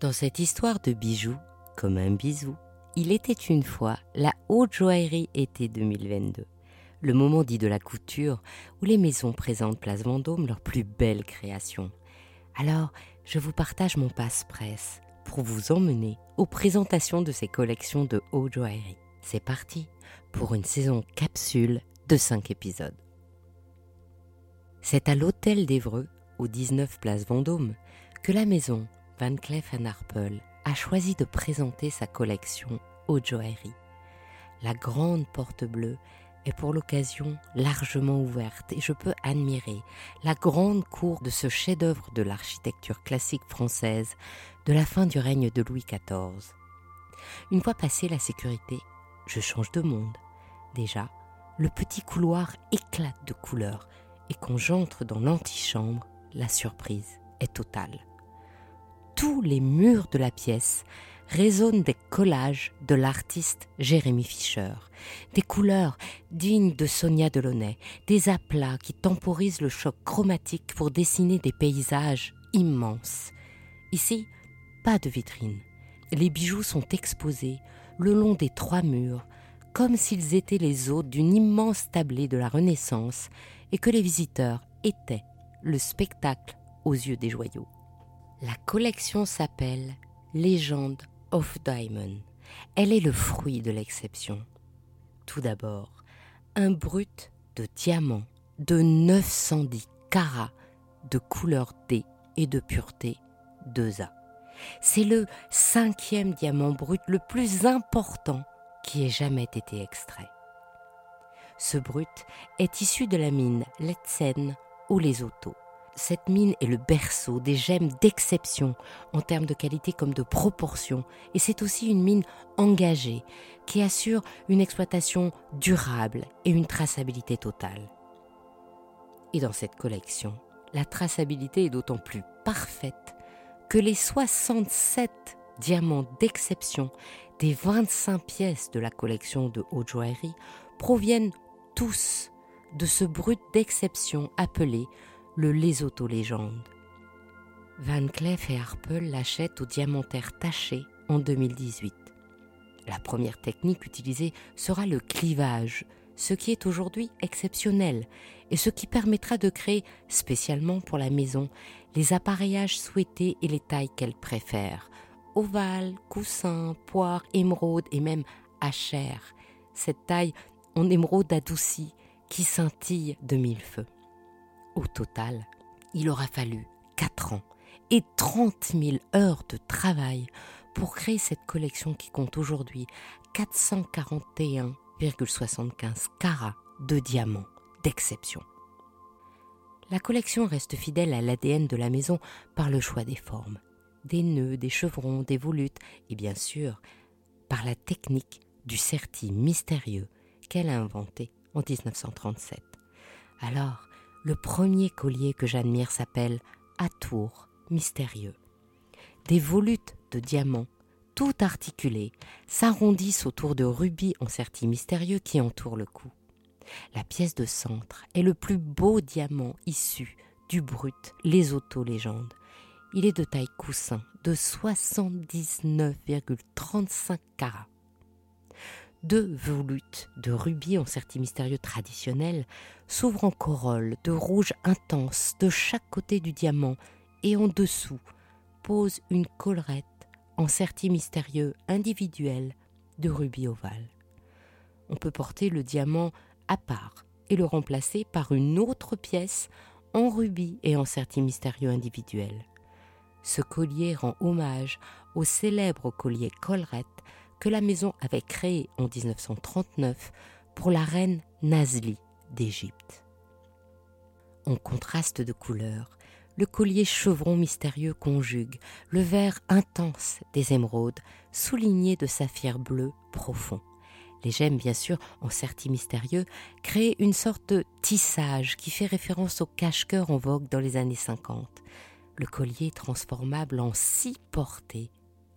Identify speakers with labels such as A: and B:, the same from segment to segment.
A: Dans cette histoire de bijoux, comme un bisou, il était une fois la haute joaillerie été 2022. Le moment dit de la couture où les maisons présentent Place Vendôme leurs plus belles créations. Alors, je vous partage mon passe-presse pour vous emmener aux présentations de ces collections de haute joaillerie. C'est parti pour une saison capsule de 5 épisodes. C'est à l'hôtel d'Evreux, au 19 Place Vendôme, que la maison Van Cleef Arpels a choisi de présenter sa collection haute joaillerie. La grande porte bleue est pour l'occasion largement ouverte et je peux admirer la grande cour de ce chef-d'œuvre de l'architecture classique française de la fin du règne de Louis XIV. Une fois passée la sécurité, je change de monde. Déjà, le petit couloir éclate de couleurs et quand j'entre dans l'antichambre, la surprise est totale tous les murs de la pièce résonnent des collages de l'artiste Jérémy Fischer, des couleurs dignes de Sonia Delaunay, des aplats qui temporisent le choc chromatique pour dessiner des paysages immenses. Ici, pas de vitrine. Les bijoux sont exposés le long des trois murs, comme s'ils étaient les hôtes d'une immense tablée de la Renaissance et que les visiteurs étaient le spectacle aux yeux des joyaux. La collection s'appelle Legend of Diamond. Elle est le fruit de l'exception. Tout d'abord, un brut de diamant de 910 carats de couleur D et de pureté 2A. C'est le cinquième diamant brut le plus important qui ait jamais été extrait. Ce brut est issu de la mine Letsen ou les Autos cette mine est le berceau des gemmes d'exception en termes de qualité comme de proportion. Et c'est aussi une mine engagée qui assure une exploitation durable et une traçabilité totale. Et dans cette collection, la traçabilité est d'autant plus parfaite que les 67 diamants d'exception des 25 pièces de la collection de haute joaillerie proviennent tous de ce brut d'exception appelé le Lesotho Légende. Van Cleef et Arpels l'achètent au diamantaire taché en 2018. La première technique utilisée sera le clivage, ce qui est aujourd'hui exceptionnel et ce qui permettra de créer spécialement pour la maison les appareillages souhaités et les tailles qu'elle préfère. Ovale, coussin, poire, émeraude et même hachère. Cette taille en émeraude adoucie qui scintille de mille feux. Au total, il aura fallu 4 ans et 30 000 heures de travail pour créer cette collection qui compte aujourd'hui 441,75 carats de diamants d'exception. La collection reste fidèle à l'ADN de la maison par le choix des formes, des nœuds, des chevrons, des volutes et bien sûr par la technique du certi mystérieux qu'elle a inventé en 1937. Alors, le premier collier que j'admire s'appelle Atour mystérieux. Des volutes de diamants, tout articulés, s'arrondissent autour de rubis en certi mystérieux qui entourent le cou. La pièce de centre est le plus beau diamant issu du brut les auto-légendes. Il est de taille coussin de 79,35 carats deux volutes de rubis en certi mystérieux traditionnel s'ouvrent en corolle de rouge intense de chaque côté du diamant et en dessous pose une collerette en certi mystérieux individuel de rubis ovale. On peut porter le diamant à part et le remplacer par une autre pièce en rubis et en certi mystérieux individuel. Ce collier rend hommage au célèbre collier collerette que la maison avait créé en 1939 pour la reine Nazli d'Égypte. En contraste de couleurs, le collier chevron mystérieux conjugue le vert intense des émeraudes souligné de saphir bleu profond. Les gemmes, bien sûr, en certi mystérieux, créent une sorte de tissage qui fait référence au cache-cœur en vogue dans les années 50. Le collier transformable en six portées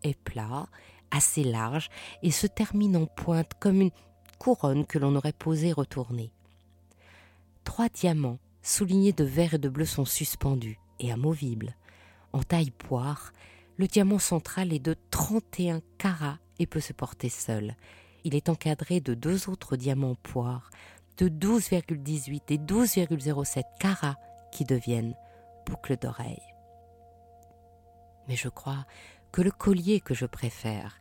A: est plat assez large et se termine en pointe comme une couronne que l'on aurait posée retournée. Trois diamants soulignés de vert et de bleu sont suspendus et amovibles. En taille poire, Le diamant central est de 31 carats et peut se porter seul. Il est encadré de deux autres diamants poires de 12,18 et 12,07 carats qui deviennent boucles d'oreilles. Mais je crois que le collier que je préfère,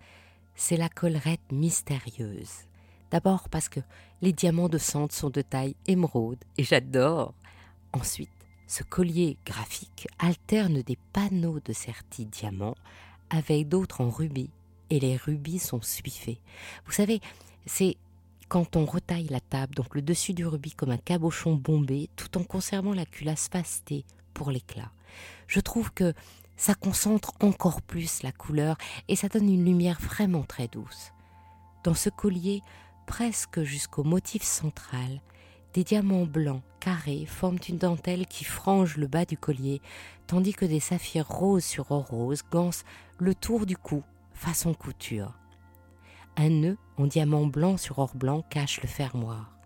A: c'est la collerette mystérieuse. D'abord parce que les diamants de Sante sont de taille émeraude et j'adore. Ensuite, ce collier graphique alterne des panneaux de certi diamants avec d'autres en rubis et les rubis sont suifés. Vous savez, c'est quand on retaille la table, donc le dessus du rubis comme un cabochon bombé, tout en conservant la culasse pastée pour l'éclat. Je trouve que ça concentre encore plus la couleur et ça donne une lumière vraiment très douce. Dans ce collier, presque jusqu'au motif central, des diamants blancs carrés forment une dentelle qui frange le bas du collier, tandis que des saphirs roses sur or rose gancent le tour du cou, façon couture. Un nœud en diamant blanc sur or blanc cache le fermoir.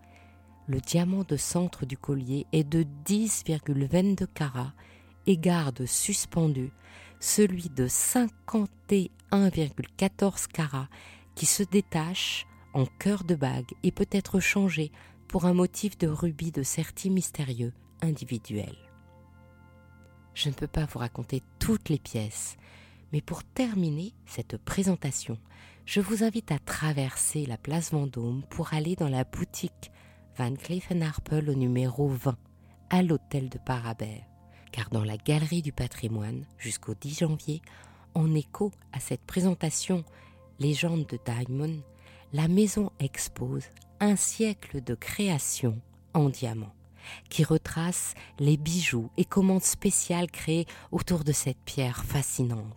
A: Le diamant de centre du collier est de 10,22 carats et garde suspendu celui de 51,14 carats qui se détache en cœur de bague et peut être changé pour un motif de rubis de certi mystérieux individuel. Je ne peux pas vous raconter toutes les pièces, mais pour terminer cette présentation, je vous invite à traverser la place Vendôme pour aller dans la boutique Van Cleef Arpels au numéro 20, à l'hôtel de Parabère. Car dans la galerie du patrimoine, jusqu'au 10 janvier, en écho à cette présentation Légende de Diamond, la maison expose un siècle de création en diamant, qui retrace les bijoux et commandes spéciales créées autour de cette pierre fascinante.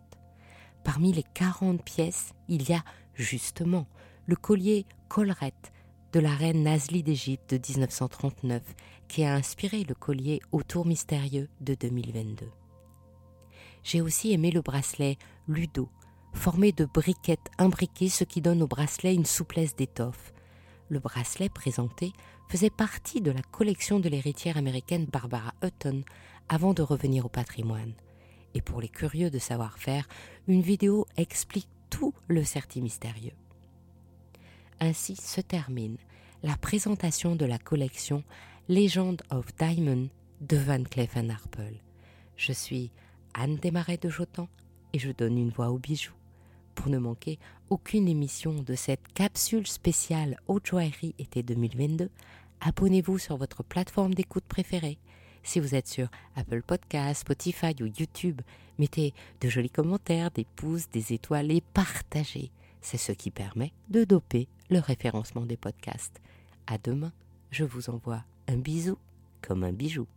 A: Parmi les 40 pièces, il y a justement le collier collerette de la reine Nazli d'Égypte de 1939, qui a inspiré le collier au tour mystérieux de 2022. J'ai aussi aimé le bracelet Ludo, formé de briquettes imbriquées, ce qui donne au bracelet une souplesse d'étoffe, le bracelet présenté faisait partie de la collection de l'héritière américaine Barbara Hutton avant de revenir au patrimoine. Et pour les curieux de savoir-faire, une vidéo explique tout le certi mystérieux. Ainsi se termine la présentation de la collection Legend of Diamond de Van Cleef Arpels. Je suis Anne Desmarais de Jotan et je donne une voix aux bijoux pour ne manquer aucune émission de cette capsule spéciale Haute Joaillerie été 2022, abonnez-vous sur votre plateforme d'écoute préférée. Si vous êtes sur Apple Podcasts, Spotify ou YouTube, mettez de jolis commentaires, des pouces, des étoiles et partagez. C'est ce qui permet de doper le référencement des podcasts. À demain, je vous envoie un bisou comme un bijou.